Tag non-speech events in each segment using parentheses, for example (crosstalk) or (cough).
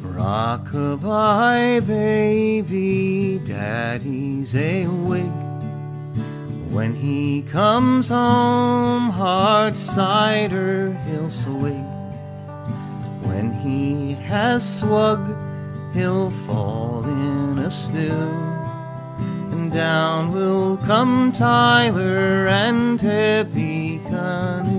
Rockabye baby, daddy's awake. When he comes home, hard cider he'll swig. When he has swug, he'll fall in a stew. And down will come Tyler and Tippecanoe.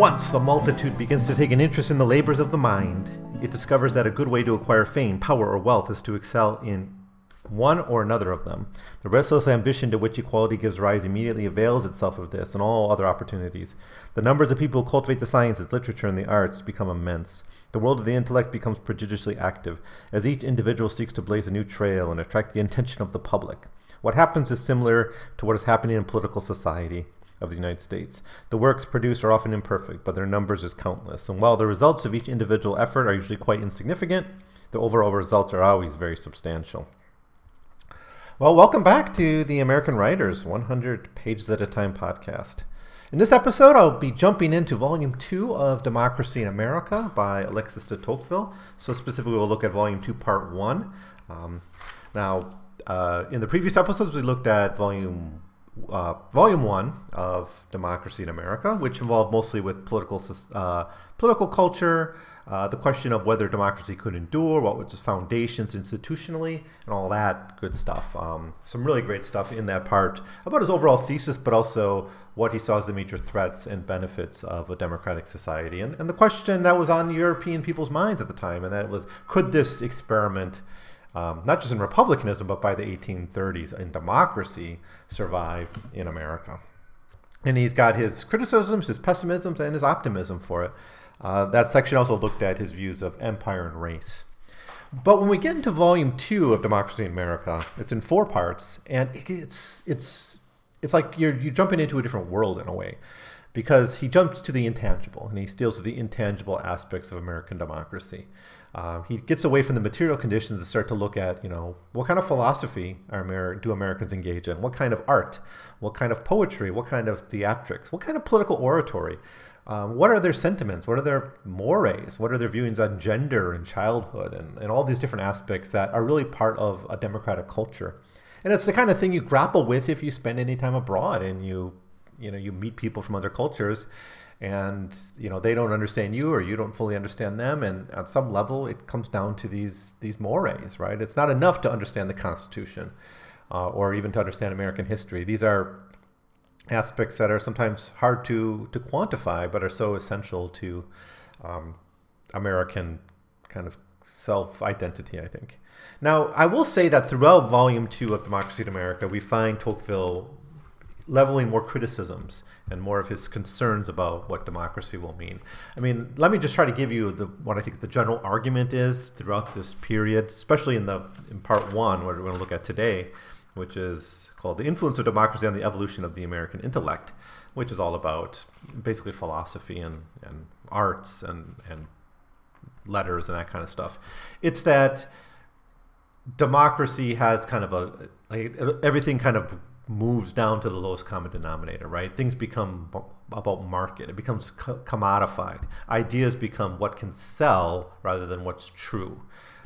Once the multitude begins to take an interest in the labors of the mind, it discovers that a good way to acquire fame, power, or wealth is to excel in one or another of them. The restless ambition to which equality gives rise immediately avails itself of this and all other opportunities. The numbers of people who cultivate the sciences, literature, and the arts become immense. The world of the intellect becomes prodigiously active, as each individual seeks to blaze a new trail and attract the attention of the public. What happens is similar to what is happening in political society of the United States. The works produced are often imperfect, but their numbers is countless. And while the results of each individual effort are usually quite insignificant, the overall results are always very substantial. Well, welcome back to the American Writers 100 Pages at a Time podcast. In this episode, I'll be jumping into Volume 2 of Democracy in America by Alexis de Tocqueville. So, specifically, we'll look at Volume 2, Part 1. Um, now, uh, in the previous episodes, we looked at Volume uh, volume one of Democracy in America, which involved mostly with political uh, political culture, uh, the question of whether democracy could endure, what was its foundations institutionally, and all that good stuff. Um, some really great stuff in that part about his overall thesis, but also what he saw as the major threats and benefits of a democratic society, and, and the question that was on European people's minds at the time, and that was, could this experiment um, not just in republicanism, but by the 1830s in democracy, survive in America. And he's got his criticisms, his pessimisms, and his optimism for it. Uh, that section also looked at his views of empire and race. But when we get into volume two of Democracy in America, it's in four parts, and it's it's it's like you're you're jumping into a different world in a way, because he jumps to the intangible and he deals with the intangible aspects of American democracy. Uh, he gets away from the material conditions to start to look at, you know, what kind of philosophy Amer- do Americans engage in? What kind of art? What kind of poetry? What kind of theatrics? What kind of political oratory? Um, what are their sentiments? What are their mores? What are their viewings on gender and childhood and, and all these different aspects that are really part of a democratic culture? And it's the kind of thing you grapple with if you spend any time abroad and you, you know, you meet people from other cultures and you know they don't understand you or you don't fully understand them. And at some level it comes down to these these mores right? It's not enough to understand the constitution uh, or even to understand american history. These are aspects that are sometimes hard to to quantify but are so essential to um, american kind of self identity i think. Now i will say that throughout volume two of democracy in america we find tocqueville leveling more criticisms and more of his concerns about what democracy will mean. I mean, let me just try to give you the what I think the general argument is throughout this period, especially in the in part one, what we're going to look at today, which is called "The Influence of Democracy on the Evolution of the American Intellect," which is all about basically philosophy and and arts and and letters and that kind of stuff. It's that democracy has kind of a like everything kind of moves down to the lowest common denominator, right? Things become about market. It becomes commodified. Ideas become what can sell rather than what's true.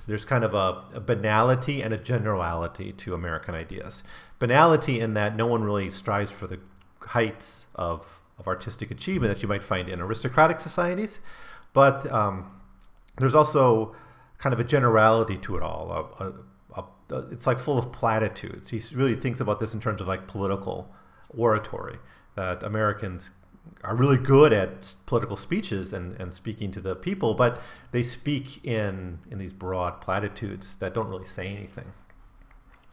There's kind of a, a, banality and a generality to American ideas. Banality in that no one really strives for the heights of, of artistic achievement that you might find in aristocratic societies, but um, there's also kind of a generality to it all, a, a, it's like full of platitudes. He really thinks about this in terms of like political oratory that Americans are really good at political speeches and, and speaking to the people, but they speak in in these broad platitudes that don't really say anything.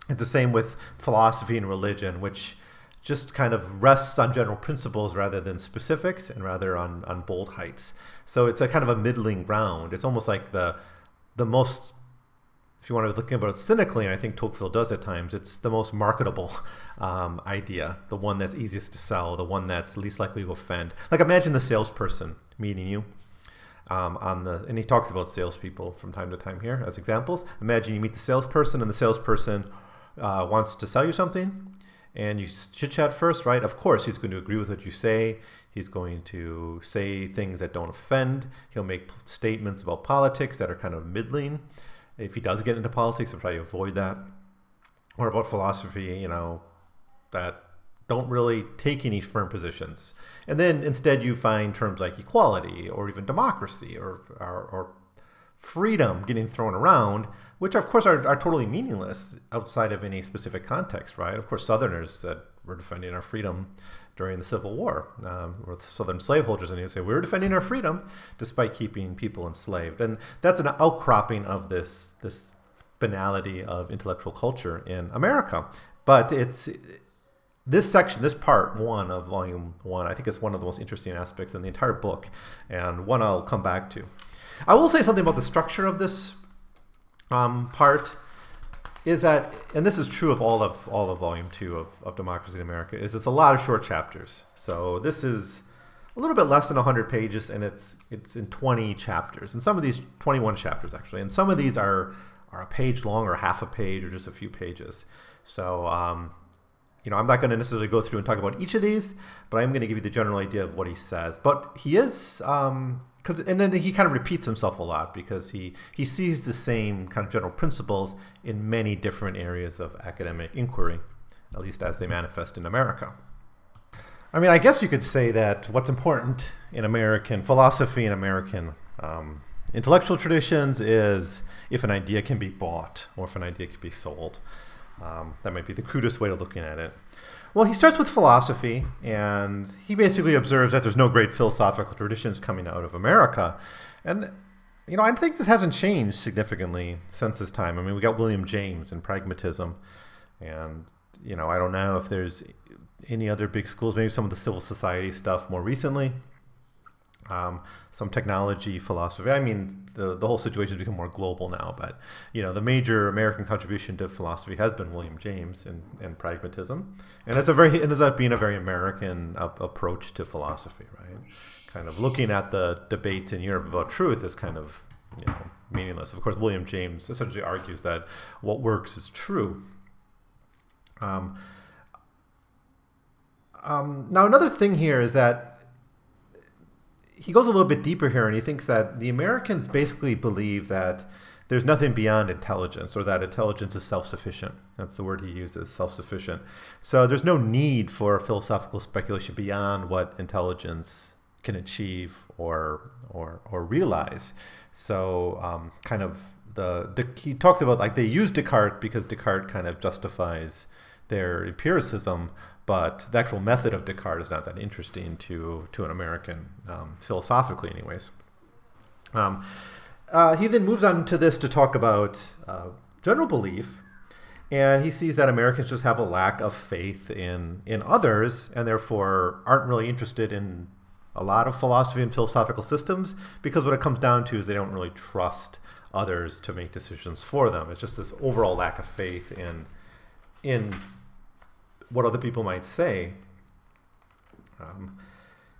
It's the same with philosophy and religion, which just kind of rests on general principles rather than specifics and rather on, on bold heights. So it's a kind of a middling ground. It's almost like the the most if you want to look about it cynically, and I think Tocqueville does at times, it's the most marketable um, idea, the one that's easiest to sell, the one that's least likely to offend. Like imagine the salesperson meeting you um, on the, and he talks about salespeople from time to time here as examples. Imagine you meet the salesperson, and the salesperson uh, wants to sell you something, and you chit chat first, right? Of course, he's going to agree with what you say. He's going to say things that don't offend. He'll make statements about politics that are kind of middling. If he does get into politics, he'll probably avoid that. Or about philosophy, you know, that don't really take any firm positions. And then instead, you find terms like equality or even democracy or, or, or freedom getting thrown around, which of course are, are totally meaningless outside of any specific context, right? Of course, Southerners said we're defending our freedom during the Civil War, um, Southern slaveholders, and you say we were defending our freedom despite keeping people enslaved, and that's an outcropping of this this banality of intellectual culture in America. But it's this section, this part one of volume one, I think is one of the most interesting aspects in the entire book, and one I'll come back to. I will say something about the structure of this um, part is that, and this is true of all of all of volume two of, of Democracy in America, is it's a lot of short chapters. So this is a little bit less than 100 pages, and it's it's in 20 chapters, and some of these 21 chapters actually, and some of these are are a page long or half a page or just a few pages. So um, you know, I'm not going to necessarily go through and talk about each of these, but I'm going to give you the general idea of what he says. But he is, um, because and then he kind of repeats himself a lot because he he sees the same kind of general principles in many different areas of academic inquiry, at least as they manifest in America. I mean, I guess you could say that what's important in American philosophy and American um, intellectual traditions is if an idea can be bought or if an idea can be sold. Um, that might be the crudest way of looking at it. Well, he starts with philosophy, and he basically observes that there's no great philosophical traditions coming out of America. And, you know, I think this hasn't changed significantly since this time. I mean, we got William James and pragmatism, and, you know, I don't know if there's any other big schools, maybe some of the civil society stuff more recently um, some technology philosophy. I mean, the, the whole situation has become more global now, but you know, the major American contribution to philosophy has been William James and, and pragmatism, and it's a very it ends up being a very American uh, approach to philosophy, right? Kind of looking at the debates in Europe about truth is kind of you know meaningless. Of course, William James essentially argues that what works is true. Um, um, now, another thing here is that he goes a little bit deeper here and he thinks that the Americans basically believe that there's nothing beyond intelligence or that intelligence is self-sufficient. That's the word he uses, self-sufficient. So there's no need for philosophical speculation beyond what intelligence can achieve or or or realize. So um, kind of the he talks about like they use Descartes because Descartes kind of justifies their empiricism, but the actual method of Descartes is not that interesting to to an American um, philosophically, anyways. Um, uh, he then moves on to this to talk about uh, general belief, and he sees that Americans just have a lack of faith in in others, and therefore aren't really interested in a lot of philosophy and philosophical systems because what it comes down to is they don't really trust others to make decisions for them. It's just this overall lack of faith in in what other people might say. Um,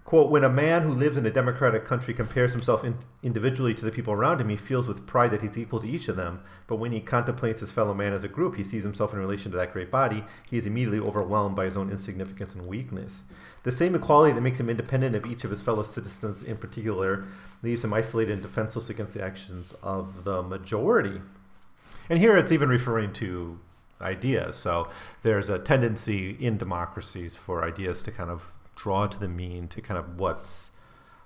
quote, when a man who lives in a democratic country compares himself in, individually to the people around him, he feels with pride that he's equal to each of them. But when he contemplates his fellow man as a group, he sees himself in relation to that great body. He is immediately overwhelmed by his own insignificance and weakness. The same equality that makes him independent of each of his fellow citizens in particular leaves him isolated and defenseless against the actions of the majority. And here it's even referring to ideas. So there's a tendency in democracies for ideas to kind of draw to the mean, to kind of what's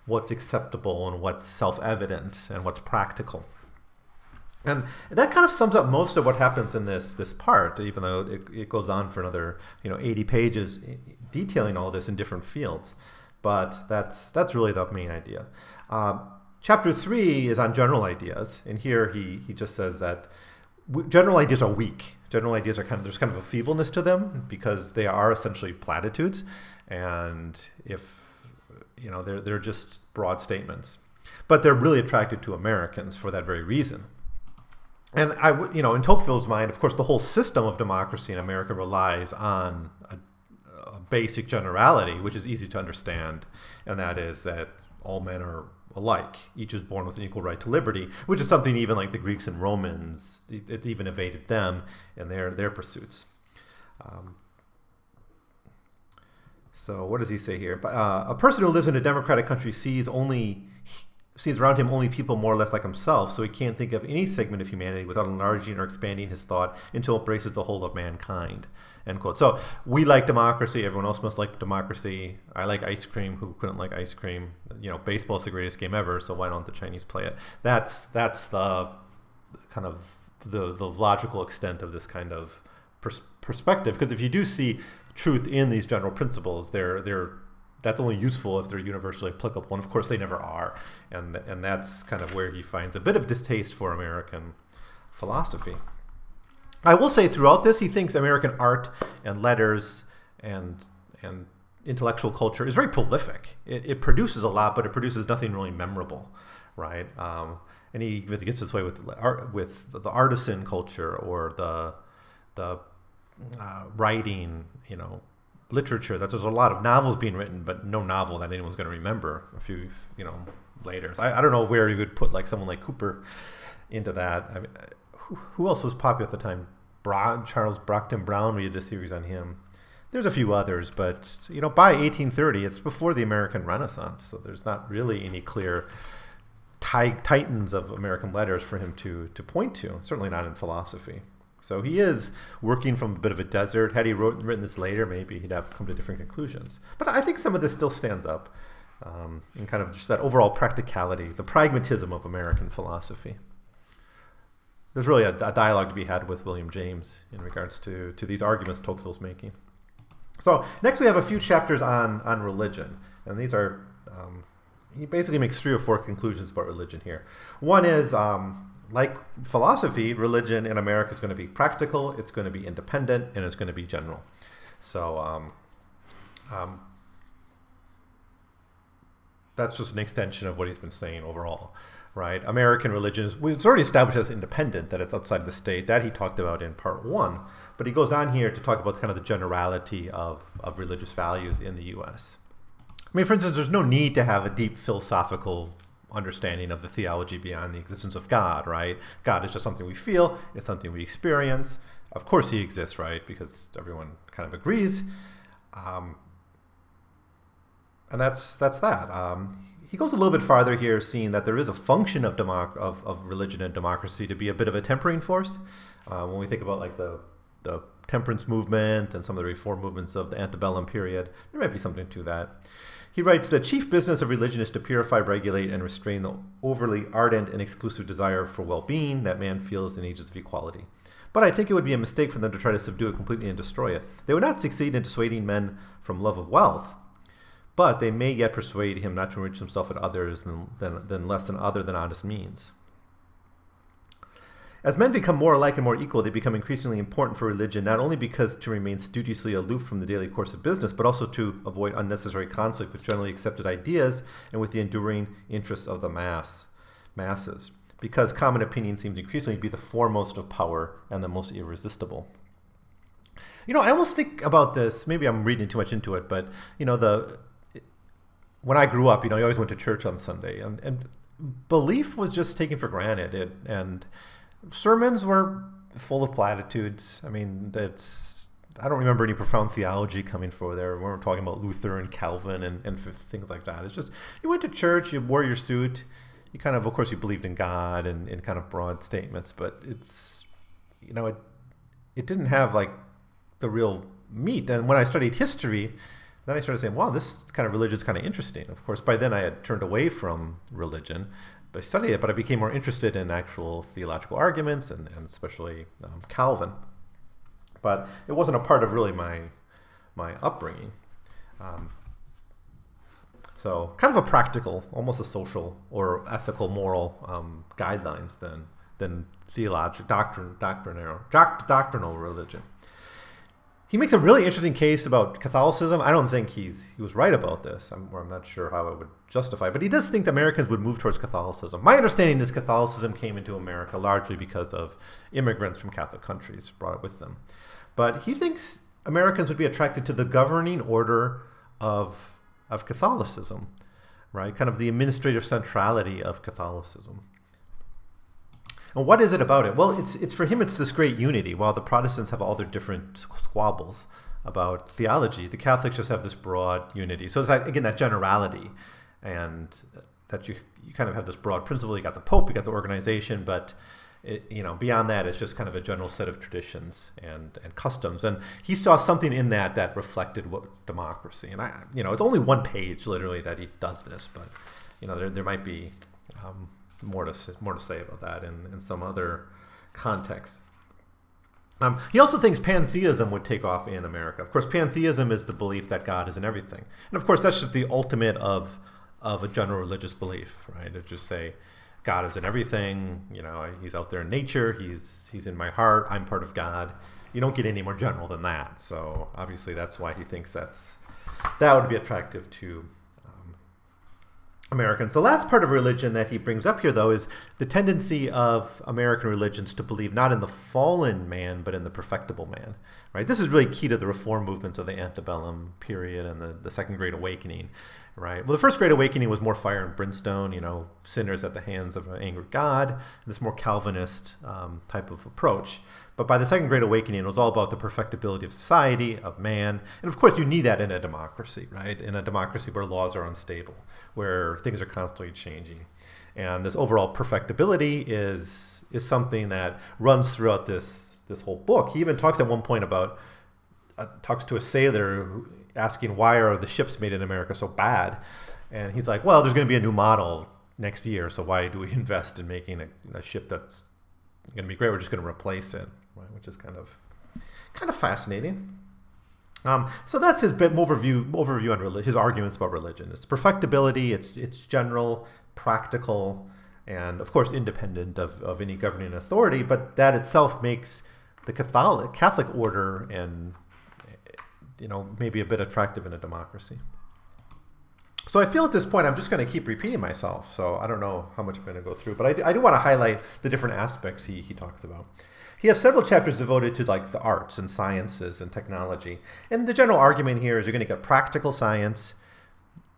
what's acceptable and what's self-evident and what's practical. And that kind of sums up most of what happens in this this part, even though it, it goes on for another you know 80 pages detailing all this in different fields. But that's that's really the main idea. Uh, chapter three is on general ideas, and here he he just says that general ideas are weak. General ideas are kind of there's kind of a feebleness to them because they are essentially platitudes, and if you know they're they're just broad statements, but they're really attracted to Americans for that very reason. And I, you know, in Tocqueville's mind, of course, the whole system of democracy in America relies on a, a basic generality, which is easy to understand, and that is that all men are alike. Each is born with an equal right to liberty, which is something even like the Greeks and Romans, it, even evaded them in their, their pursuits. Um, So what does he say here? Uh, a person who lives in a democratic country sees only sees around him only people more or less like himself, so he can't think of any segment of humanity without enlarging or expanding his thought until it embraces the whole of mankind. End quote. So we like democracy. Everyone else must like democracy. I like ice cream. Who couldn't like ice cream? You know, baseball's the greatest game ever. So why don't the Chinese play it? That's that's the kind of the the logical extent of this kind of pers- perspective. Because if you do see truth in these general principles, they're they're that's only useful if they're universally applicable. And of course, they never are. And, and that's kind of where he finds a bit of distaste for American philosophy. I will say throughout this, he thinks American art and letters and, and intellectual culture is very prolific. It, it produces a lot, but it produces nothing really memorable, right? Um, and he gets this way with art, with the artisan culture or the the uh, writing, you know, literature that there's a lot of novels being written, but no novel that anyone's going to remember a few, you know, later. So I, I, don't know where you would put like someone like Cooper into that. I mean, who else was popular at the time? Charles Brockden Brown. We did a series on him. There's a few others, but you know, by 1830, it's before the American Renaissance, so there's not really any clear titans of American letters for him to to point to. Certainly not in philosophy. So he is working from a bit of a desert. Had he wrote, written this later, maybe he'd have come to different conclusions. But I think some of this still stands up um, in kind of just that overall practicality, the pragmatism of American philosophy. There's really a, a dialogue to be had with William James in regards to, to these arguments Tocqueville's making. So next we have a few chapters on, on religion. And these are, um, he basically makes three or four conclusions about religion here. One is um, like philosophy, religion in America is going to be practical, it's going to be independent, and it's going to be general. So um, um, that's just an extension of what he's been saying overall, right? American religion is it's already established as independent, that it's outside the state. That he talked about in part one. But he goes on here to talk about kind of the generality of, of religious values in the U.S. I mean, for instance, there's no need to have a deep philosophical understanding of the theology beyond the existence of God, right? God is just something we feel, it's something we experience. Of course, He exists, right? Because everyone kind of agrees. Um, and that's that's that. Um, he goes a little bit farther here, seeing that there is a function of, democ- of, of religion and democracy to be a bit of a tempering force. Uh, when we think about like the the temperance movement and some of the reform movements of the antebellum period, there might be something to that. He writes The chief business of religion is to purify, regulate, and restrain the overly ardent and exclusive desire for well being that man feels in ages of equality. But I think it would be a mistake for them to try to subdue it completely and destroy it. They would not succeed in dissuading men from love of wealth, but they may yet persuade him not to enrich himself and others than, than, than less than other than honest means. As men become more alike and more equal, they become increasingly important for religion, not only because to remain studiously aloof from the daily course of business, but also to avoid unnecessary conflict with generally accepted ideas and with the enduring interests of the mass masses. Because common opinion seems increasingly to be the foremost of power and the most irresistible. You know, I almost think about this. Maybe I'm reading too much into it, but you know, the when I grew up, you know, I always went to church on Sunday, and, and belief was just taken for granted, it, and sermons were full of platitudes. I mean, it's I don't remember any profound theology coming for there. We weren't talking about Luther and Calvin and, and things like that. It's just you went to church, you wore your suit, you kind of, of course, you believed in God and in kind of broad statements, but it's you know it it didn't have like the real meat. And when I studied history, then I started saying, wow, this kind of religion is kind of interesting. Of course, by then I had turned away from religion I studied it, but I became more interested in actual theological arguments and, and especially um, Calvin. But it wasn't a part of really my my upbringing. Um, so kind of a practical, almost a social or ethical, moral um, guidelines than than theological doctrine, doctrinal, doctrinal religion he makes a really interesting case about Catholicism. I don't think he's he was right about this. I'm, I'm not sure how I would justify, but he does think Americans would move towards Catholicism. My understanding is Catholicism came into America largely because of immigrants from Catholic countries brought it with them. But he thinks Americans would be attracted to the governing order of of Catholicism, right? Kind of the administrative centrality of Catholicism. And what is it about it? Well, it's it's for him it's this great unity. While the Protestants have all their different squabbles, about theology. The Catholics just have this broad unity. So it's like, again that generality, and that you you kind of have this broad principle. You got the Pope, you got the organization, but it, you know beyond that, it's just kind of a general set of traditions and and customs. And he saw something in that that reflected what democracy. And I, you know, it's only one page literally that he does this, but you know there there might be um, more to more to say about that in in some other context. Um, he also thinks pantheism would take off in America. Of course, pantheism is the belief that God is in everything, and of course, that's just the ultimate of of a general religious belief, right? To just say God is in everything. You know, He's out there in nature. He's He's in my heart. I'm part of God. You don't get any more general than that. So obviously, that's why he thinks that's that would be attractive to Americans. The last part of religion that he brings up here, though, is the tendency of American religions to believe not in the fallen man, but in the perfectible man. Right? This is really key to the reform movements of the antebellum period and the, the Second Great Awakening. Right? Well, the First Great Awakening was more fire and brimstone, you know, sinners at the hands of an angry God, this more Calvinist um, type of approach. But by the Second Great Awakening, it was all about the perfectibility of society, of man. And of course, you need that in a democracy, right? In a democracy where laws are unstable, where things are constantly changing. And this overall perfectibility is, is something that runs throughout this, this whole book. He even talks at one point about, uh, talks to a sailor who, asking why are the ships made in America so bad? And he's like, well, there's going to be a new model next year, so why do we (laughs) invest in making a, a ship that's going to be great? We're just going to replace it right? Which is kind of kind of fascinating. Um, so that's his bit overview overview on his arguments about religion. It's perfectibility. It's it's general, practical, and of course independent of, of any governing authority. But that itself makes the Catholic Catholic order and you know maybe a bit attractive in a democracy. So I feel at this point I'm just going to keep repeating myself. So I don't know how much I'm going to go through, but I do, I do want to highlight the different aspects he, he talks about. He has several chapters devoted to like the arts and sciences and technology. And the general argument here is you're going to get practical science.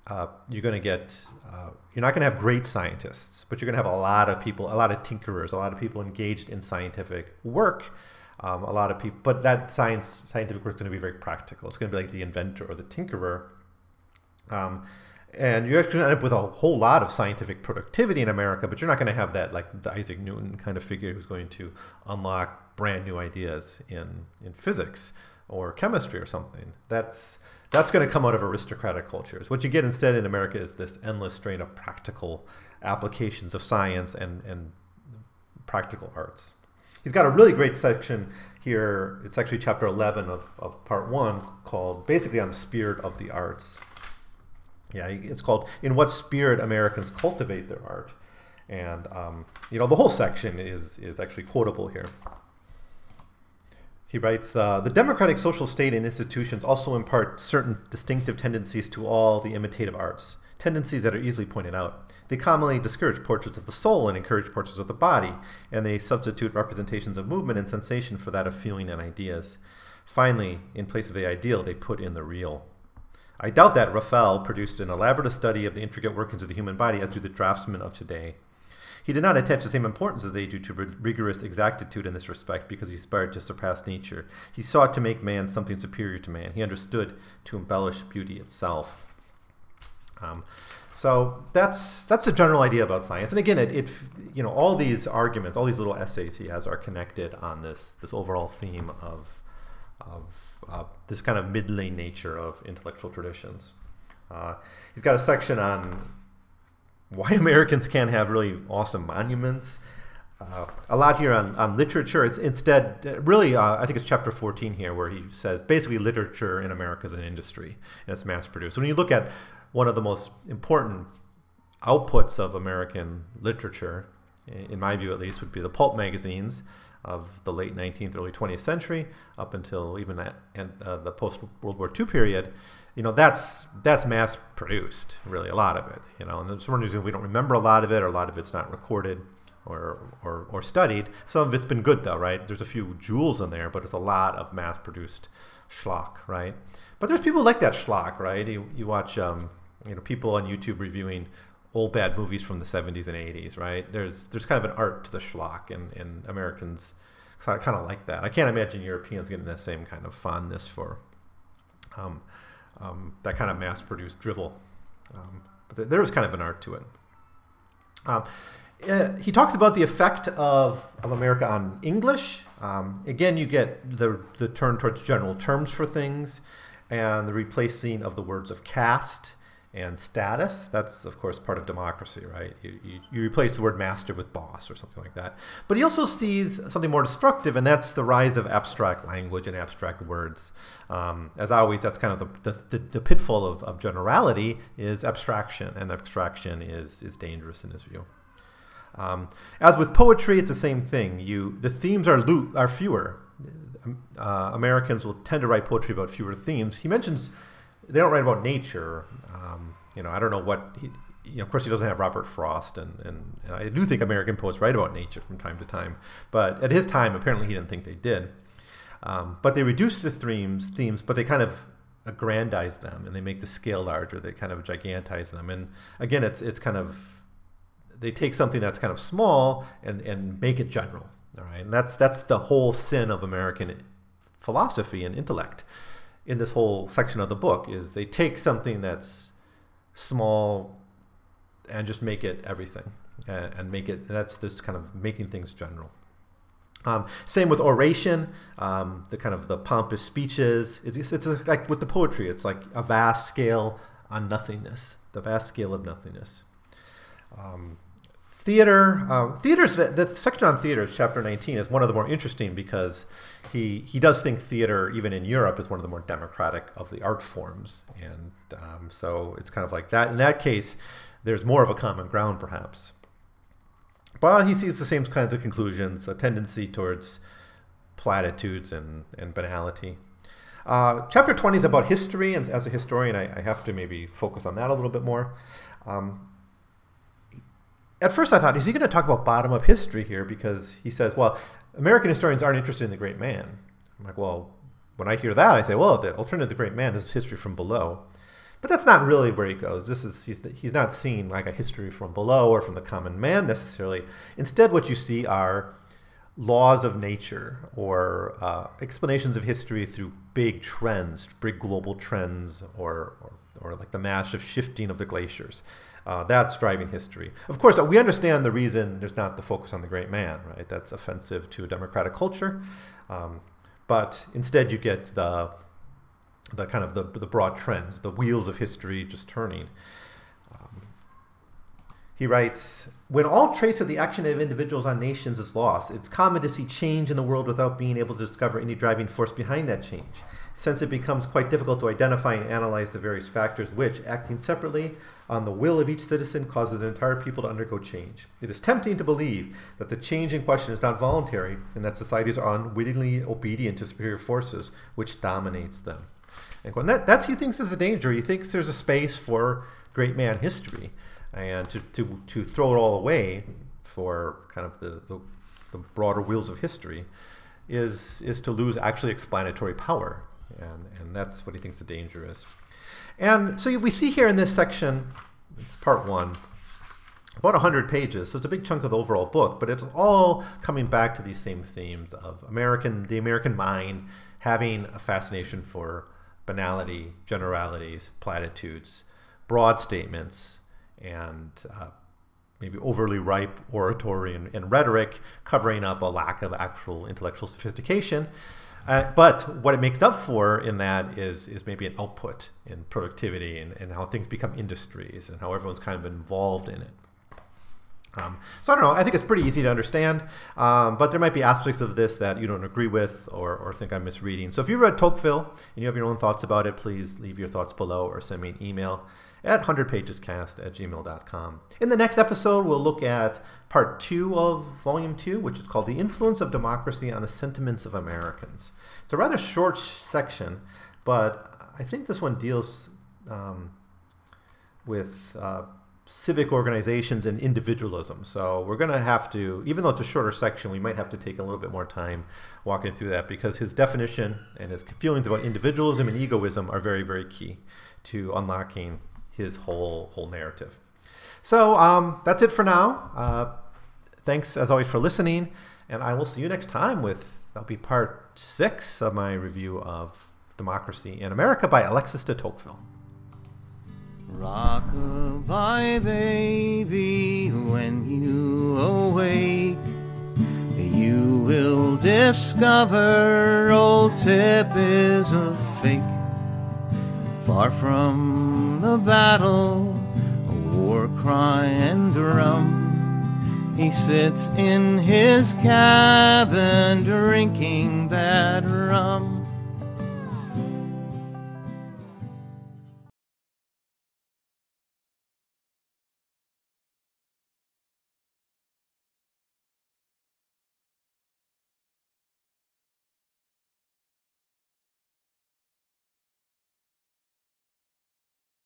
Uh, you're going to get uh, you're not going to have great scientists, but you're going to have a lot of people, a lot of tinkerers, a lot of people engaged in scientific work. Um, a lot of people, but that science scientific work is going to be very practical. It's going to be like the inventor or the tinkerer. Um, and you're actually going to end up with a whole lot of scientific productivity in America, but you're not going to have that like the Isaac Newton kind of figure who's going to unlock brand new ideas in in physics or chemistry or something. That's that's going to come out of aristocratic cultures. What you get instead in America is this endless strain of practical applications of science and and practical arts. He's got a really great section here. It's actually chapter 11 of, of part one called basically on the spirit of the arts. Yeah, it's called "In What Spirit Americans Cultivate Their Art," and um, you know the whole section is is actually quotable here. He writes, uh, "The democratic social state and institutions also impart certain distinctive tendencies to all the imitative arts, tendencies that are easily pointed out. They commonly discourage portraits of the soul and encourage portraits of the body, and they substitute representations of movement and sensation for that of feeling and ideas. Finally, in place of the ideal, they put in the real." I doubt that Raphael produced an elaborate study of the intricate workings of the human body as do the draftsmen of today. He did not attach the same importance as they do to rigorous exactitude in this respect because he aspired to surpass nature. He sought to make man something superior to man. He understood to embellish beauty itself. Um, so that's that's a general idea about science. And again, it, it, you know all these arguments, all these little essays he has are connected on this this overall theme of of uh, this kind of mid-lane nature of intellectual traditions. Uh, he's got a section on why (laughs) Americans can't have really awesome monuments. Uh, a lot here on, on literature. It's instead, really, uh, I think it's chapter 14 here where he says basically literature in America is an industry and it's mass produced. When you look at one of the most important outputs of American literature, in my view at least, would be the pulp magazines of the late 19th, early 20th century, up until even that and uh, the post World War II period, you know, that's that's mass produced, really a lot of it. You know, and it's one reason we don't remember a lot of it, or a lot of it's not recorded or or, or studied. Some of it's been good though, right? There's a few jewels in there, but it's a lot of mass produced schlock, right? But there's people like that schlock, right? You, you watch, um, you know, people on YouTube reviewing old bad movies from the 70s and 80s, right? There's there's kind of an art to the schlock, and, and Americans kind of like that. I can't imagine Europeans getting the same kind of fondness for um, um, that kind of mass-produced drivel. Um, but there was kind of an art to it. Um, uh, he talks about the effect of, of America on English. Um, again, you get the, the turn towards general terms for things and the replacing of the words of caste and status. That's, of course, part of democracy, right? You, you, you, replace the word master with boss or something like that. But he also sees something more destructive, and that's the rise of abstract language and abstract words. Um, as always, that's kind of the, the, the pitfall of, of generality is abstraction, and abstraction is, is dangerous in his view. Um, as with poetry, it's the same thing. You the themes are lo- are fewer. Uh, Americans will tend to write poetry about fewer themes. He mentions they don't write about nature. Um, you know, I don't know what he. You know, of course, he doesn't have Robert Frost, and, and, and I do think American poets write about nature from time to time. But at his time, apparently, he didn't think they did. Um, but they reduce the themes, themes, but they kind of aggrandize them, and they make the scale larger. They kind of gigantize them, and again, it's it's kind of they take something that's kind of small and, and make it general. All right, and that's that's the whole sin of American philosophy and intellect in this whole section of the book is they take something that's small and just make it everything and, and make it that's this kind of making things general. Um, same with oration, um, the kind of the pompous speeches. It's, it's, like with the poetry, it's like a vast scale on nothingness, the vast scale of nothingness. Um, theater um, theaters the, the, section on theaters chapter 19 is one of the more interesting because he he does think theater even in europe is one of the more democratic of the art forms. And um, so it's kind of like that. In that case there's more of a common ground perhaps. But he sees the same kinds of conclusions a tendency towards platitudes and, and banality. Uh, chapter 20 is about history. And as a historian I, I, have to maybe focus on that a little bit more. Um, at first I thought, is he going to talk about bottom up history here? Because he says, well, American historians aren't interested in the great man. I'm like, well, when I hear that, I say, well, the alternative to the great man is history from below. But that's not really where he goes. This is he's, he's not seeing like a history from below or from the common man necessarily. Instead, what you see are laws of nature or uh, explanations of history through big trends, big global trends, or, or, or like the massive shifting of the glaciers. Uh, that's driving history. Of course, we understand the reason there's not the focus on the great man, right? That's offensive to a democratic culture. Um, but instead, you get the the kind of the, the broad trends, the wheels of history just turning. Um, he writes, when all trace of the action of individuals on nations is lost, it's common to see change in the world without being able to discover any driving force behind that change since it becomes quite difficult to identify and analyze the various factors which, acting separately on the will of each citizen, causes an entire people to undergo change. It is tempting to believe that the change in question is not voluntary and that societies are unwittingly obedient to superior forces, which dominates them. And that, that's he thinks is a danger. He thinks there's a space for great man history, and to, to, to throw it all away for kind of the, the, the broader wheels of history is is to lose actually explanatory power and, and that's what he thinks the danger is. And so we see here in this section, it's part one, about 100 pages, so it's a big chunk of the overall book, but it's all coming back to these same themes of American, the American mind having a fascination for banality, generalities, platitudes, broad statements, and uh, maybe overly ripe oratory and, and, rhetoric, covering up a lack of actual intellectual sophistication. Uh, but what it makes up for in that is is maybe an output in productivity and, and how things become industries and how everyone's kind of involved in it. Um, so I don't know. I think it's pretty easy to understand, um, but there might be aspects of this that you don't agree with or, or think I'm misreading. So if you read Tocqueville and you have your own thoughts about it, please leave your thoughts below or send me an email at 100pagescast at gmail.com. In the next episode, we'll look at part two of volume two, which is called The Influence of Democracy on the Sentiments of Americans. It's a rather short section, but I think this one deals um, with uh, civic organizations and individualism. So we're going to have to, even though it's a shorter section, we might have to take a little bit more time walking through that because his definition and his feelings about individualism and egoism are very, very key to unlocking his whole whole narrative. So um, that's it for now. Uh, thanks as always for listening, and I will see you next time with that'll be part six of my review of Democracy in America by Alexis de Tocqueville. Rockabye, baby, when you awake, you will discover old Tip is a fake. Far from the battle, a war cry and drum, he sits in his cabin drinking that rum.